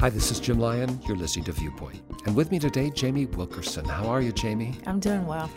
Hi, this is Jim Lyon. You're listening to Viewpoint. And with me today, Jamie Wilkerson. How are you, Jamie? I'm doing well.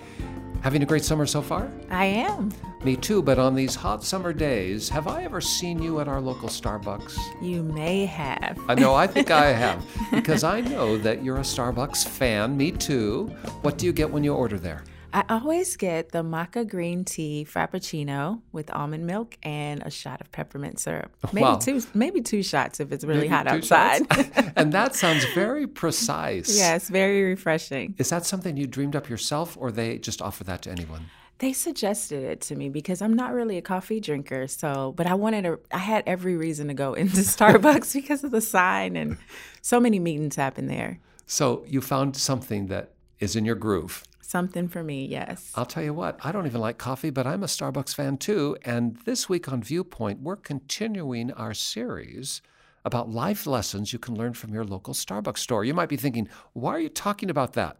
Having a great summer so far? I am. Me too, but on these hot summer days, have I ever seen you at our local Starbucks? You may have. I know, I think I have, because I know that you're a Starbucks fan. Me too. What do you get when you order there? I always get the matcha green tea frappuccino with almond milk and a shot of peppermint syrup. Oh, maybe Wow. two maybe two shots if it's really Maybe hot outside. and that sounds very precise. yes, very refreshing. Is that something you dreamed up yourself, or they just offer that to anyone? They suggested it to me because I'm not really a coffee drinker, so but I wanted to I had every reason to go into Starbucks because of the sign and so many meetings happen there. So you found something that is in your groove. Something for me, yes. I'll tell you what, I don't even like coffee, but I'm a Starbucks fan too. And this week on Viewpoint, we're continuing our series about life lessons you can learn from your local Starbucks store. You might be thinking, why are you talking about that?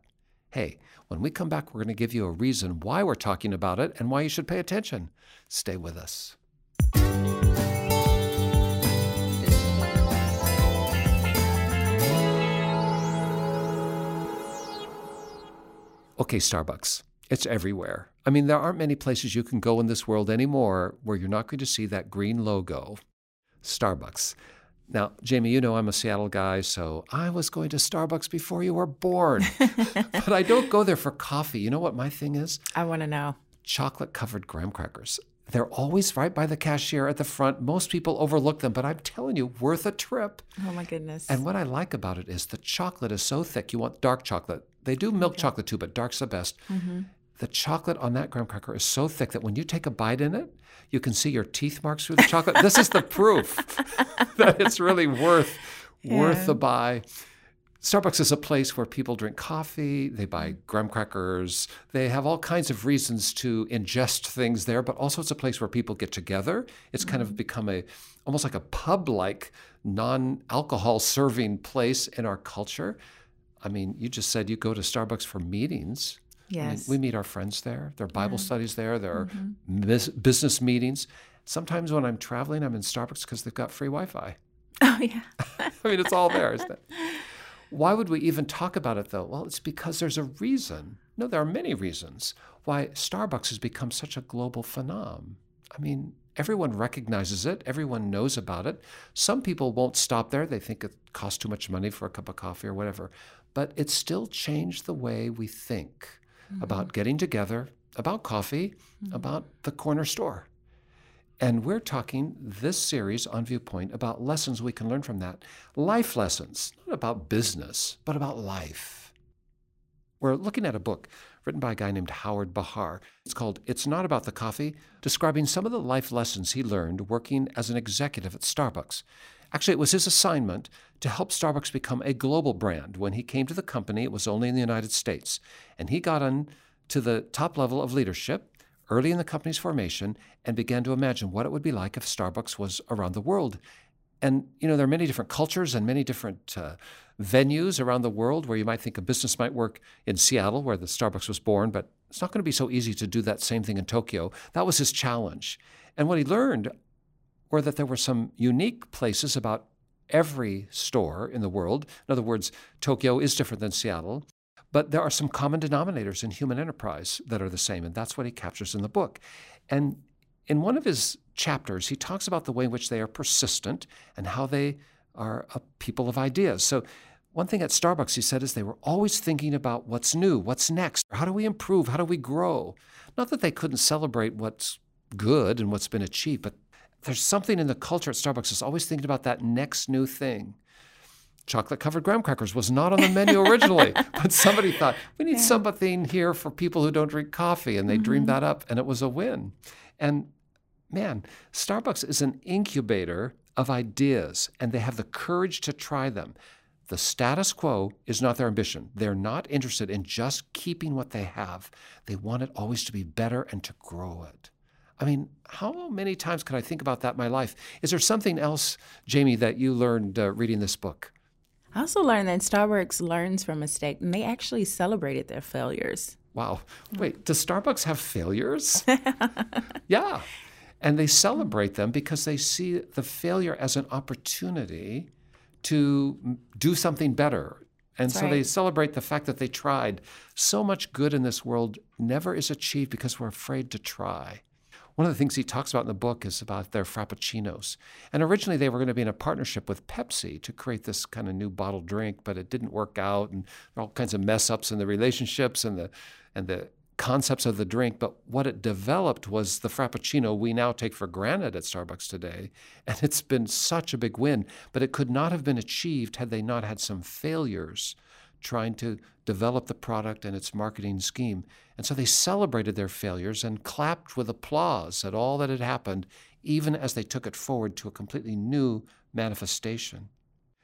Hey, when we come back, we're going to give you a reason why we're talking about it and why you should pay attention. Stay with us. Okay, Starbucks. It's everywhere. I mean, there aren't many places you can go in this world anymore where you're not going to see that green logo. Starbucks. Now, Jamie, you know I'm a Seattle guy, so I was going to Starbucks before you were born. but I don't go there for coffee. You know what my thing is? I want to know. Chocolate covered graham crackers. They're always right by the cashier at the front. Most people overlook them, but I'm telling you, worth a trip. Oh my goodness. And what I like about it is the chocolate is so thick. You want dark chocolate. They do milk chocolate too, but dark's the best. Mm-hmm. The chocolate on that graham cracker is so thick that when you take a bite in it, you can see your teeth marks through the chocolate. this is the proof that it's really worth worth the buy. Starbucks is a place where people drink coffee, they buy mm. graham crackers, they have all kinds of reasons to ingest things there, but also it's a place where people get together. It's kind of mm-hmm. become a almost like a pub-like non-alcohol serving place in our culture. I mean, you just said you go to Starbucks for meetings. I mean, yes. we meet our friends there. There are Bible studies there. There are mm-hmm. mis- business meetings. Sometimes when I'm traveling, I'm in Starbucks because they've got free Wi-Fi. oh yeah. I mean, it's all there, isn't it? Why would we even talk about it though? Well, it's because there's a reason. No, there are many reasons why Starbucks has become such a global phenomenon. I mean, everyone recognizes it, everyone knows about it. Some people won't stop there. They think it costs too much money for a cup of coffee or whatever. But it still changed the way we think mm-hmm. about getting together, about coffee, mm-hmm. about the corner store. And we're talking this series on Viewpoint about lessons we can learn from that. Life lessons, not about business, but about life. We're looking at a book written by a guy named Howard Behar. It's called It's Not About the Coffee, describing some of the life lessons he learned working as an executive at Starbucks. Actually, it was his assignment to help Starbucks become a global brand. When he came to the company, it was only in the United States. And he got on to the top level of leadership early in the company's formation and began to imagine what it would be like if Starbucks was around the world. And you know, there are many different cultures and many different uh, venues around the world where you might think a business might work in Seattle, where the Starbucks was born, but it's not going to be so easy to do that same thing in Tokyo. That was his challenge. And what he learned were that there were some unique places about every store in the world. In other words, Tokyo is different than Seattle. But there are some common denominators in human enterprise that are the same, and that's what he captures in the book. And in one of his chapters, he talks about the way in which they are persistent and how they are a people of ideas. So, one thing at Starbucks, he said, is they were always thinking about what's new, what's next, how do we improve, how do we grow. Not that they couldn't celebrate what's good and what's been achieved, but there's something in the culture at Starbucks that's always thinking about that next new thing. Chocolate covered graham crackers was not on the menu originally, but somebody thought, we need something here for people who don't drink coffee. And they dreamed mm-hmm. that up, and it was a win. And man, Starbucks is an incubator of ideas, and they have the courage to try them. The status quo is not their ambition. They're not interested in just keeping what they have. They want it always to be better and to grow it. I mean, how many times could I think about that in my life? Is there something else, Jamie, that you learned uh, reading this book? I also learned that Starbucks learns from mistakes and they actually celebrated their failures. Wow. Wait, does Starbucks have failures? yeah. And they celebrate them because they see the failure as an opportunity to do something better. And That's so they celebrate the fact that they tried. So much good in this world never is achieved because we're afraid to try. One of the things he talks about in the book is about their frappuccinos. And originally they were going to be in a partnership with Pepsi to create this kind of new bottled drink, but it didn't work out and all kinds of mess ups in the relationships and the and the concepts of the drink. But what it developed was the frappuccino we now take for granted at Starbucks today. And it's been such a big win. But it could not have been achieved had they not had some failures trying to develop the product and its marketing scheme. And so they celebrated their failures and clapped with applause at all that had happened, even as they took it forward to a completely new manifestation.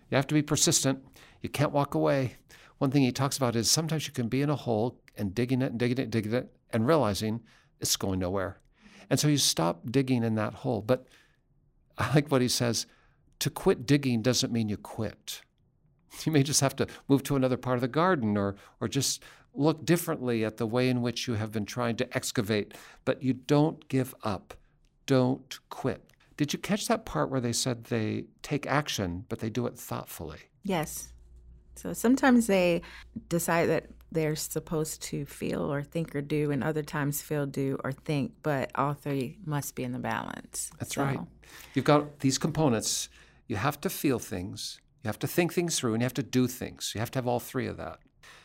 You have to be persistent. You can't walk away. One thing he talks about is sometimes you can be in a hole and digging it and digging it, and digging it, and realizing it's going nowhere. And so you stop digging in that hole. But I like what he says to quit digging doesn't mean you quit. You may just have to move to another part of the garden or, or just look differently at the way in which you have been trying to excavate, but you don't give up. Don't quit. Did you catch that part where they said they take action, but they do it thoughtfully? Yes. So sometimes they decide that they're supposed to feel or think or do, and other times feel, do, or think, but all three must be in the balance. That's So, right. You've got these components. You have to feel things, you have to think things through, and you have to do things. You have to have all three of that.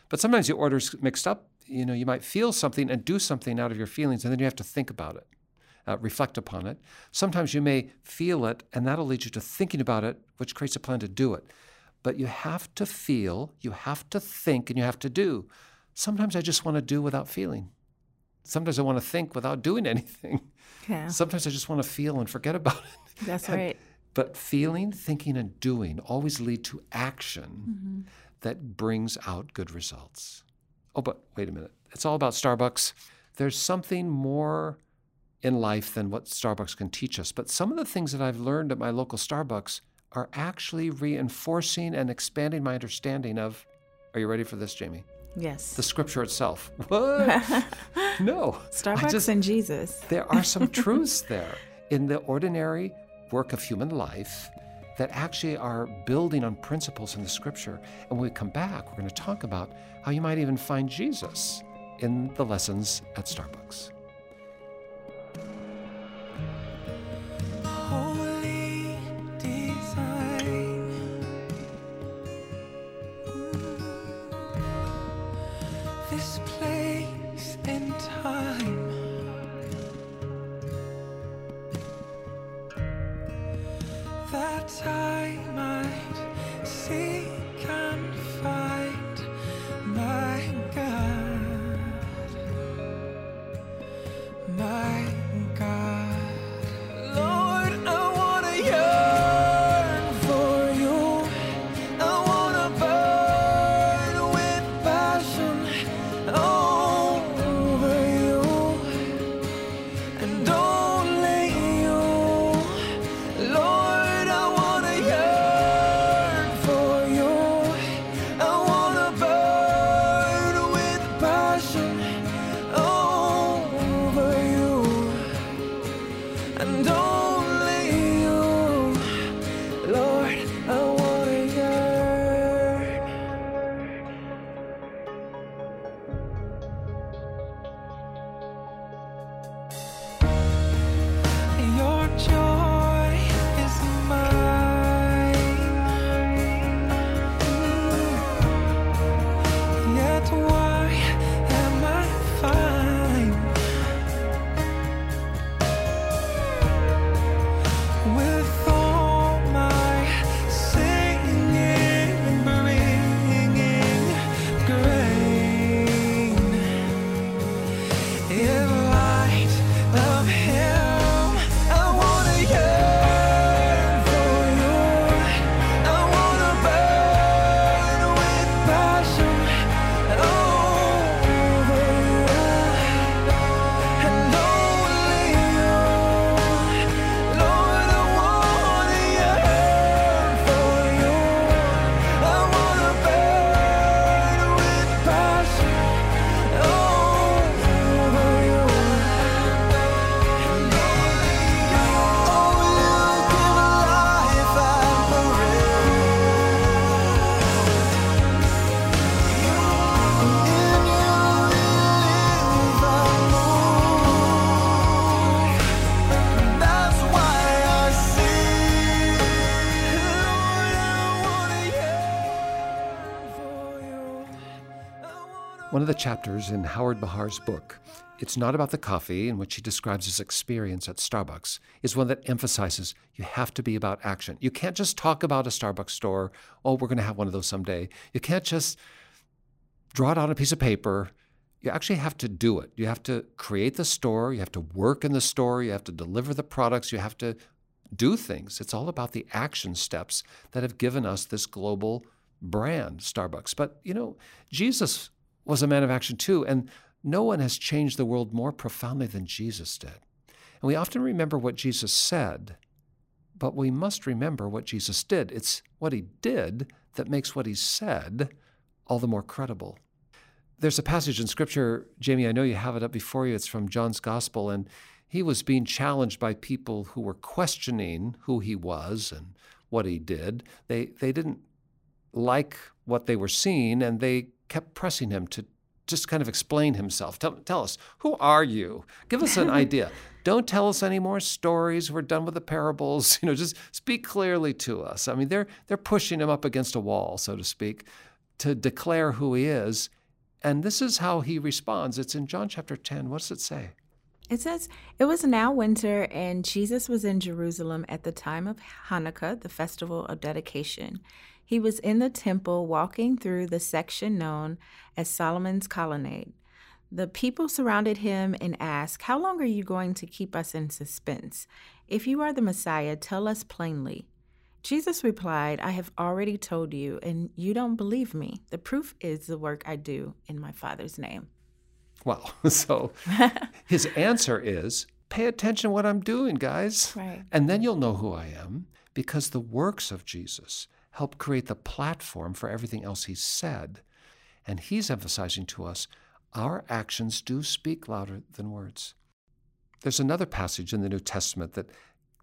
But sometimes your order's mixed up. You know, you might feel something and do something out of your feelings, and then you have to think about it, uh, reflect upon it. Sometimes you may feel it, and that'll lead you to thinking about it, which creates a plan to do it. But you have to feel, you have to think, and you have to do. Sometimes I just want to do without feeling. Sometimes I want to think without doing anything. Yeah, Sometimes I just want to feel and forget about it. that's And- right. But feeling, thinking, and doing always lead to action mm-hmm. that brings out good results. Oh, but wait a minute. It's all about Starbucks. There's something more in life than what Starbucks can teach us. But some of the things that I've learned at my local Starbucks are actually reinforcing and expanding my understanding of. Are you ready for this, Jamie? Yes. The scripture itself. What? no. Starbucks just- and Jesus. there are some truths there in the ordinary work of human life that actually are building on principles in the scripture. And when we come back, we're going to talk about how you might even find Jesus in the lessons at Starbucks. Of the chapters in Howard Behar's book, It's Not About the Coffee, in which he describes his experience at Starbucks, is one that emphasizes you have to be about action. You can't just talk about a Starbucks store, oh, we're going to have one of those someday. You can't just draw it on a piece of paper. You actually have to do it. You have to create the store, you have to work in the store, you have to deliver the products, you have to do things. It's all about the action steps that have given us this global brand, Starbucks. But, you know, Jesus was a man of action too, and no one has changed the world more profoundly than Jesus did. And we often remember what Jesus said, but we must remember what Jesus did. It's what he did that makes what he said all the more credible. There's a passage in Scripture, Jamie, I know you have it up before you. It's from John's Gospel, and he was being challenged by people who were questioning who he was and what he did. They, they didn't like what they were seeing, and they kept pressing him to just kind of explain himself. Tell, tell us, who are you? Give us an idea. Don't tell us any more stories. We're done with the parables. You know, just speak clearly to us. I mean, they're they're pushing him up against a wall, so to speak, to declare who he is. And this is how he responds. It's in John chapter 10. What does it say? It says, It was now winter, and Jesus was in Jerusalem at the time of Hanukkah, the festival of dedication. He was in the temple walking through the section known as Solomon's Colonnade. The people surrounded him and asked, How long are you going to keep us in suspense? If you are the Messiah, tell us plainly. Jesus replied, I have already told you, and you don't believe me. The proof is the work I do in my Father's name. Well, so his answer is pay attention to what I'm doing, guys. Right. And then you'll know who I am because the works of Jesus help create the platform for everything else he said. And he's emphasizing to us our actions do speak louder than words. There's another passage in the New Testament that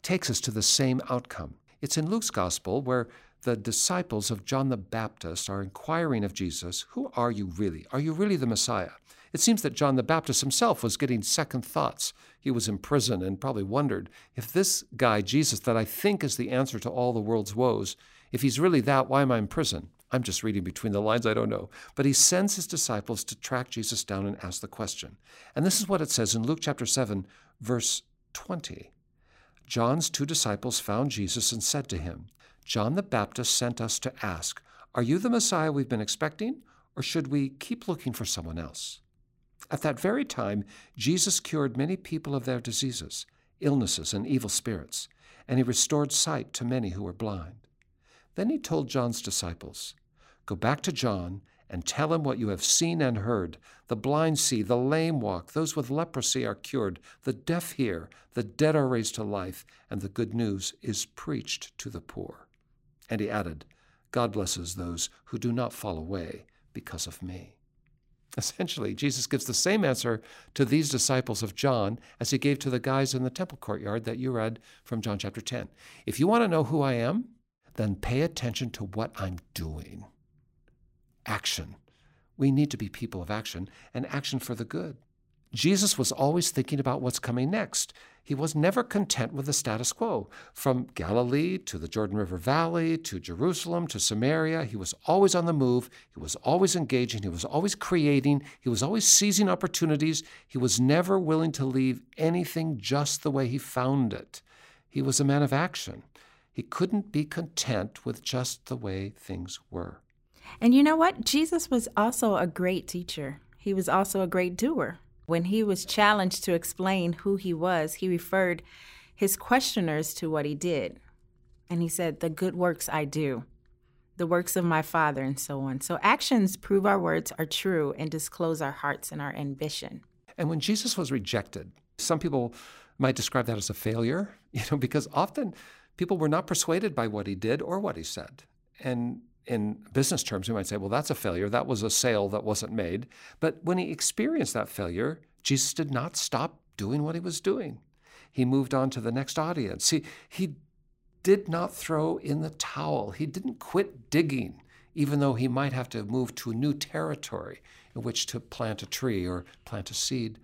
takes us to the same outcome. It's in Luke's Gospel where the disciples of John the Baptist are inquiring of Jesus, Who are you really? Are you really the Messiah? It seems that John the Baptist himself was getting second thoughts. He was in prison and probably wondered if this guy, Jesus, that I think is the answer to all the world's woes, if he's really that, why am I in prison? I'm just reading between the lines, I don't know. But he sends his disciples to track Jesus down and ask the question. And this is what it says in Luke chapter 7, verse 20. John's two disciples found Jesus and said to him, John the Baptist sent us to ask, Are you the Messiah we've been expecting, or should we keep looking for someone else? At that very time, Jesus cured many people of their diseases, illnesses, and evil spirits, and he restored sight to many who were blind. Then he told John's disciples, Go back to John and tell him what you have seen and heard. The blind see, the lame walk, those with leprosy are cured, the deaf hear, the dead are raised to life, and the good news is preached to the poor. And he added, God blesses those who do not fall away because of me. Essentially, Jesus gives the same answer to these disciples of John as he gave to the guys in the temple courtyard that you read from John chapter 10. If you want to know who I am, then pay attention to what I'm doing. Action. We need to be people of action and action for the good. Jesus was always thinking about what's coming next. He was never content with the status quo. From Galilee to the Jordan River Valley to Jerusalem to Samaria, he was always on the move. He was always engaging. He was always creating. He was always seizing opportunities. He was never willing to leave anything just the way he found it. He was a man of action. He couldn't be content with just the way things were. And you know what? Jesus was also a great teacher. He was also a great doer. When he was challenged to explain who he was, he referred his questioners to what he did. And he said, The good works I do, the works of my Father, and so on. So actions prove our words are true and disclose our hearts and our ambition. And when Jesus was rejected, some people might describe that as a failure, you know, because often people were not persuaded by what he did or what he said. And in business terms, we might say, well, that's a failure. That was a sale that wasn't made. But when he experienced that failure, Jesus did not stop doing what he was doing. He moved on to the next audience. He, he did not throw in the towel. He didn't quit digging, even though he might have to move to a new territory in which to plant a tree or plant a seed.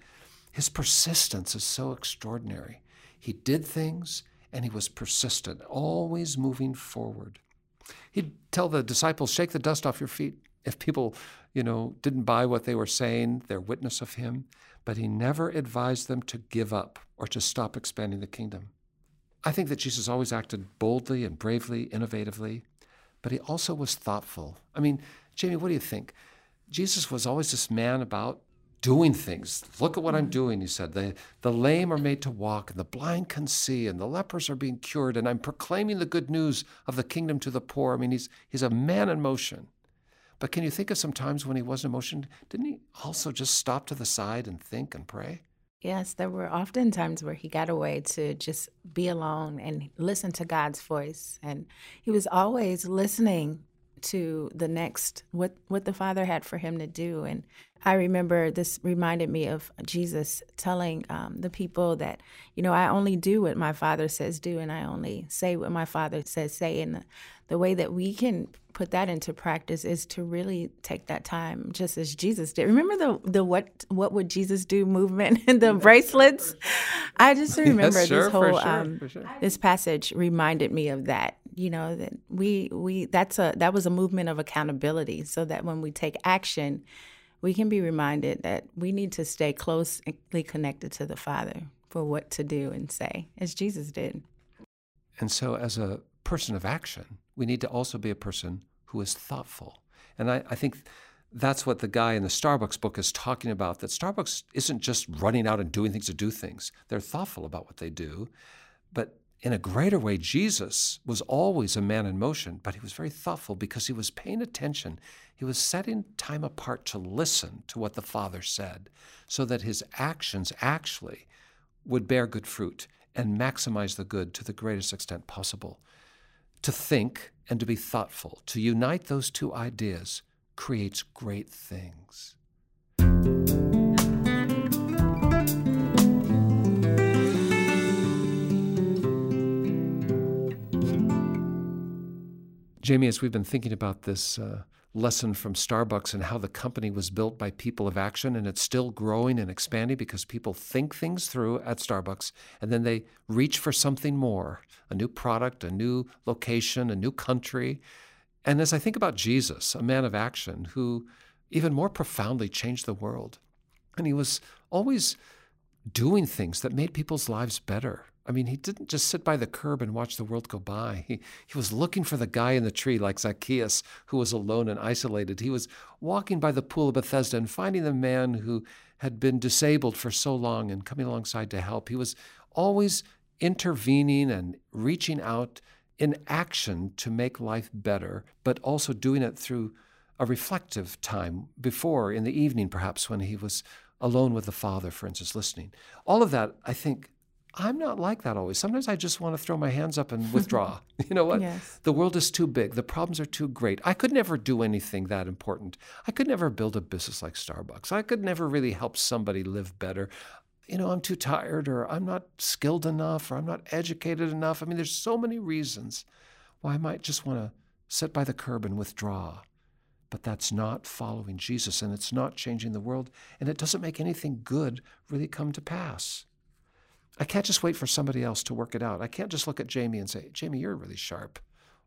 His persistence is so extraordinary. He did things and he was persistent, always moving forward. He'd tell the disciples, Shake the dust off your feet. if people, you know, didn't buy what they were saying, their witness of him, but he never advised them to give up or to stop expanding the kingdom. I think that Jesus always acted boldly and bravely, innovatively, but he also was thoughtful. I mean, Jamie, what do you think? Jesus was always this man about doing things. Look at what I'm mm-hmm. doing, he said. The, the lame are made to walk, and the blind can see, and the lepers are being cured, and I'm proclaiming the good news of the kingdom to the poor. I mean, he's, he's a man in motion. But can you think of some times when he was in motion? Didn't he also just stop to the side and think and pray? Yes, there were often times where he got away to just be alone and listen to God's voice. And he was always listening to the next what what the father had for him to do. And i remember this reminded me of jesus telling um, the people that you know i only do what my father says do and i only say what my father says say. And the, the way that we can put that into practice is to really take that time just as jesus did. Remember the the what what would jesus do movement and the bracelets? i just remember yes, sure, this whole sure, um, this passage reminded me of that you know that we we that's a that was a movement of accountability so that when we take action we can be reminded that we need to stay closely connected to the father for what to do and say as jesus did and so as a person of action we need to also be a person who is thoughtful and i, I think that's what the guy in the Starbucks book is talking about that Starbucks isn't just running out and doing things to do things. They're thoughtful about what they do, but in a greater way, Jesus was always a man in motion, but he was very thoughtful because he was paying attention. He was setting time apart to listen to what the Father said so that his actions actually would bear good fruit and maximize the good to the greatest extent possible. To think and to be thoughtful, to unite those two ideas, creates great things. Jamie, as we've been thinking about this uh, lesson from Starbucks and how the company was built by people of action and it's still growing and expanding because people think things through at Starbucks and then they reach for something more a new product, a new location, a new country. And as I think about Jesus, a man of action who even more profoundly changed the world, and he was always doing things that made people's lives better. I mean, he didn't just sit by the curb and watch the world go by. He, he was looking for the guy in the tree, like Zacchaeus, who was alone and isolated. He was walking by the pool of Bethesda and finding the man who had been disabled for so long and coming alongside to help. He was always intervening and reaching out in action to make life better, but also doing it through a reflective time before, in the evening, perhaps, when he was alone with the Father, for instance, listening. All of that, I think, I'm not like that always. Sometimes I just want to throw my hands up and withdraw. you know what? Yes. The world is too big. The problems are too great. I could never do anything that important. I could never build a business like Starbucks. I could never really help somebody live better. You know, I'm too tired or I'm not skilled enough or I'm not educated enough. I mean, there's so many reasons why I might just want to sit by the curb and withdraw. But that's not following Jesus and it's not changing the world and it doesn't make anything good really come to pass. I can't just wait for somebody else to work it out. I can't just look at Jamie and say, Jamie, you're really sharp.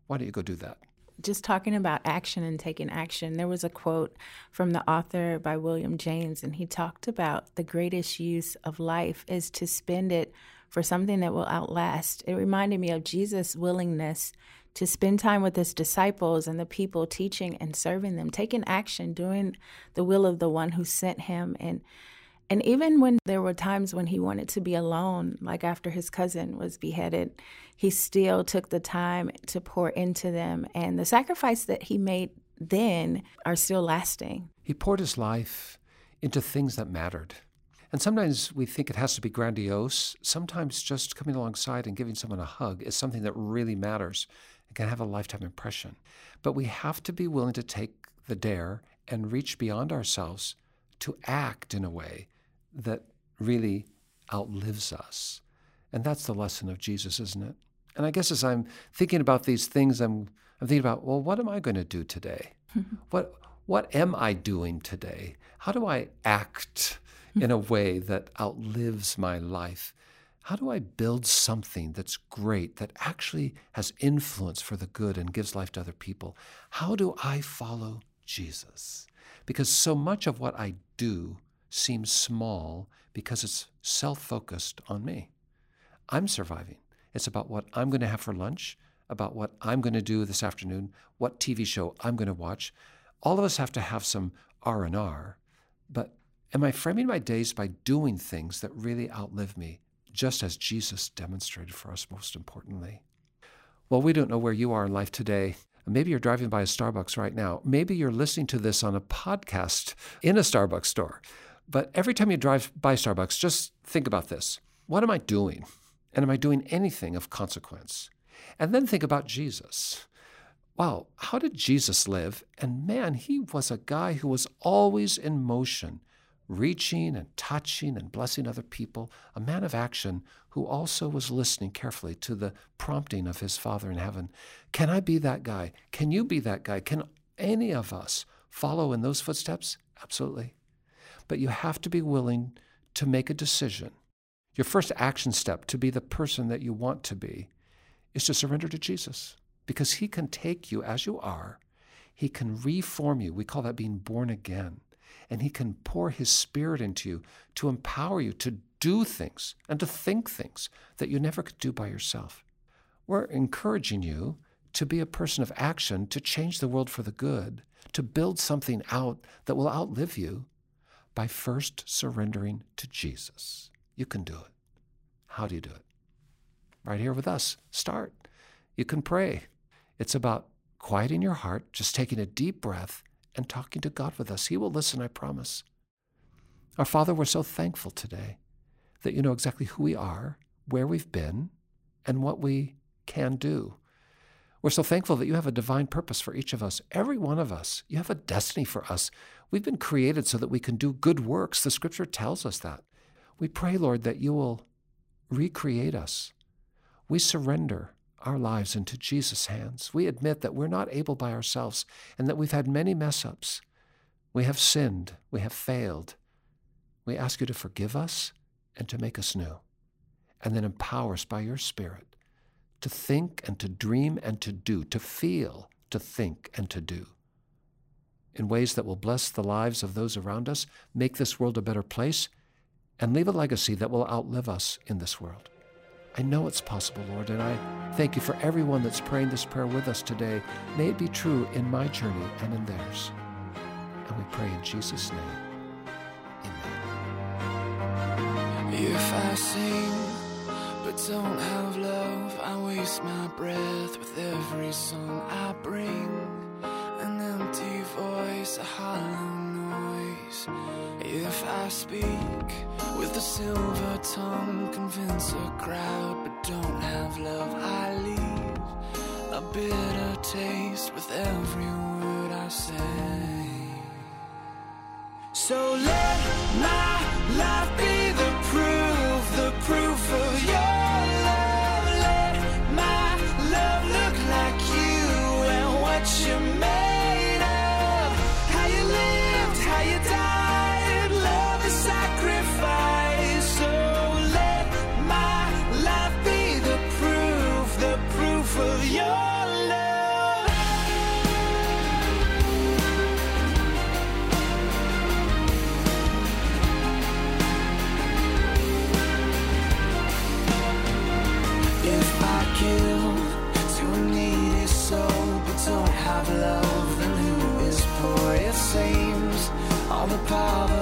Why don't you go do that? just talking about action and taking action, there was a quote from the author by William James, and he talked about the greatest use of life is to spend it for something that will outlast. It reminded me of Jesus' willingness to spend time with his disciples and the people teaching and serving them, taking action, doing the will of the one who sent him. And and even when there were times when he wanted to be alone, like after his cousin was beheaded, he still took the time to pour into them. And the sacrifice that he made then are still lasting. He poured his life into things that mattered. And sometimes we think it has to be grandiose. Sometimes just coming alongside and giving someone a hug is something that really matters and can have a lifetime impression. But we have to be willing to take the dare and reach beyond ourselves to act in a way that really outlives us. And that's the lesson of Jesus, isn't it? And I guess as I'm thinking about these things, I'm, I'm thinking about, well, what am I going to do today? what, what am I doing today? How do I act in a way that outlives my life? How do I build something that's great, that actually has influence for the good and gives life to other people? How do I follow Jesus. Because so much of what I do seems small because it's self focused on me. I'm surviving. It's about what I'm going to have for lunch, about what I'm going to do this afternoon, what TV show I'm going to watch. All of us have to have some R&R, but am I framing my days by doing things that really outlive me, just as Jesus demonstrated for us most importantly? Well, we don't know where you are in life today. Maybe you're driving by a Starbucks right now. Maybe you're listening to this on a podcast in a Starbucks store. But every time you drive by Starbucks, just think about this. What am I doing? And am I doing anything of consequence? And then think about Jesus. Wow, how did Jesus live? And man, he was a guy who was always in motion, reaching and touching and blessing other people, a man of action who also was listening carefully to the prompting of his Father in heaven. Can I be that guy? Can you be that guy? Can any of us follow in those footsteps? Absolutely. But you have to be willing to make a decision your first action step to be the person that you want to be is to surrender to Jesus because He can take you as you are. He can reform you. We call that being born again. And He can pour His Spirit into you to empower you to do things and to think things that you never could do by yourself. We're encouraging you to be a person of action, to change the world for the good, to build something out that will outlive you by first surrendering to Jesus. You can do it. How do you do it? Right here with us. Start. You can pray. It's about quieting your heart, just taking a deep breath and talking to God with us. He will listen, I promise. Our Father, we're so thankful today that you know exactly who we are, where we've been, and what we can do. We're so thankful that you have a divine purpose for each of us, every one of us. You have a destiny for us. We've been created so that we can do good works. The scripture tells us that. We pray, Lord, that you will recreate us. We surrender our lives into Jesus' hands. We admit that we're not able by ourselves and that we've had many mess ups. We have sinned. We have failed. We ask you to forgive us and to make us new, and then empower us by your Spirit to think and to dream and to do, to feel, to think and to do in ways that will bless the lives of those around us, make this world a better place, and leave a legacy that will outlive us in this world. I know it's possible, Lord, and I thank you for everyone that's praying this prayer with us today. May it be true in my journey and in theirs. And we pray in Jesus' name. Amen. If I sing but don't have love, I waste my breath with every song I bring. An empty voice, a hollow noise. If I speak with a silver tongue, convince a crowd, but don't have love, I leave a bitter taste with every word I say. So let my life be all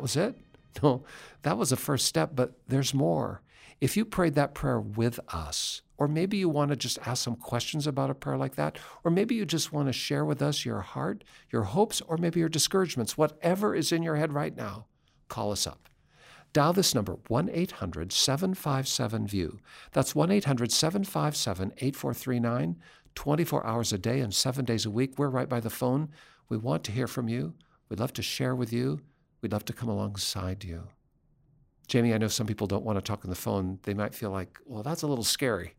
That was it? No, that was the first step, but there's more. If you prayed that prayer with us, or maybe you want to just ask some questions about a prayer like that, or maybe you just want to share with us your heart, your hopes, or maybe your discouragements, whatever is in your head right now, call us up. Dial this number 1 800 757 VIEW. That's 1 800 757 8439, 24 hours a day and seven days a week. We're right by the phone. We want to hear from you. We'd love to share with you. We'd love to come alongside you. Jamie, I know some people don't want to talk on the phone. They might feel like, well, that's a little scary.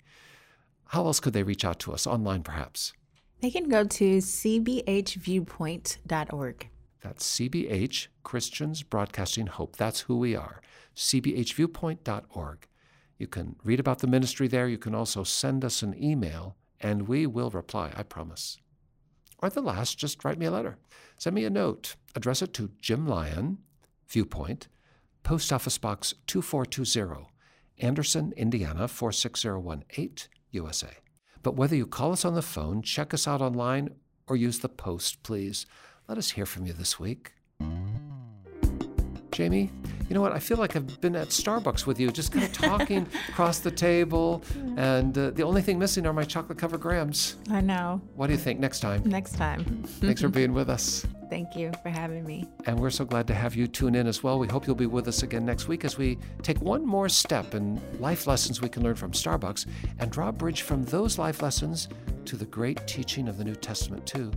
How else could they reach out to us? Online, perhaps. They can go to cbhviewpoint.org. That's CBH, Christians Broadcasting Hope. That's who we are. CBHviewpoint.org. You can read about the ministry there. You can also send us an email, and we will reply, I promise. Or the last, just write me a letter. Send me a note. Address it to Jim Lyon, Viewpoint, Post Office Box 2420, Anderson, Indiana 46018, USA. But whether you call us on the phone, check us out online, or use the post, please, let us hear from you this week. Jamie, you know what? I feel like I've been at Starbucks with you, just kind of talking across the table, and uh, the only thing missing are my chocolate covered grams. I know. What do you think next time? Next time. Thanks for being with us. Thank you for having me. And we're so glad to have you tune in as well. We hope you'll be with us again next week as we take one more step in life lessons we can learn from Starbucks and draw a bridge from those life lessons to the great teaching of the New Testament, too.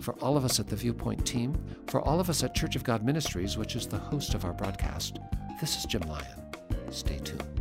For all of us at the Viewpoint team, for all of us at Church of God Ministries, which is the host of our broadcast, this is Jim Lyon. Stay tuned.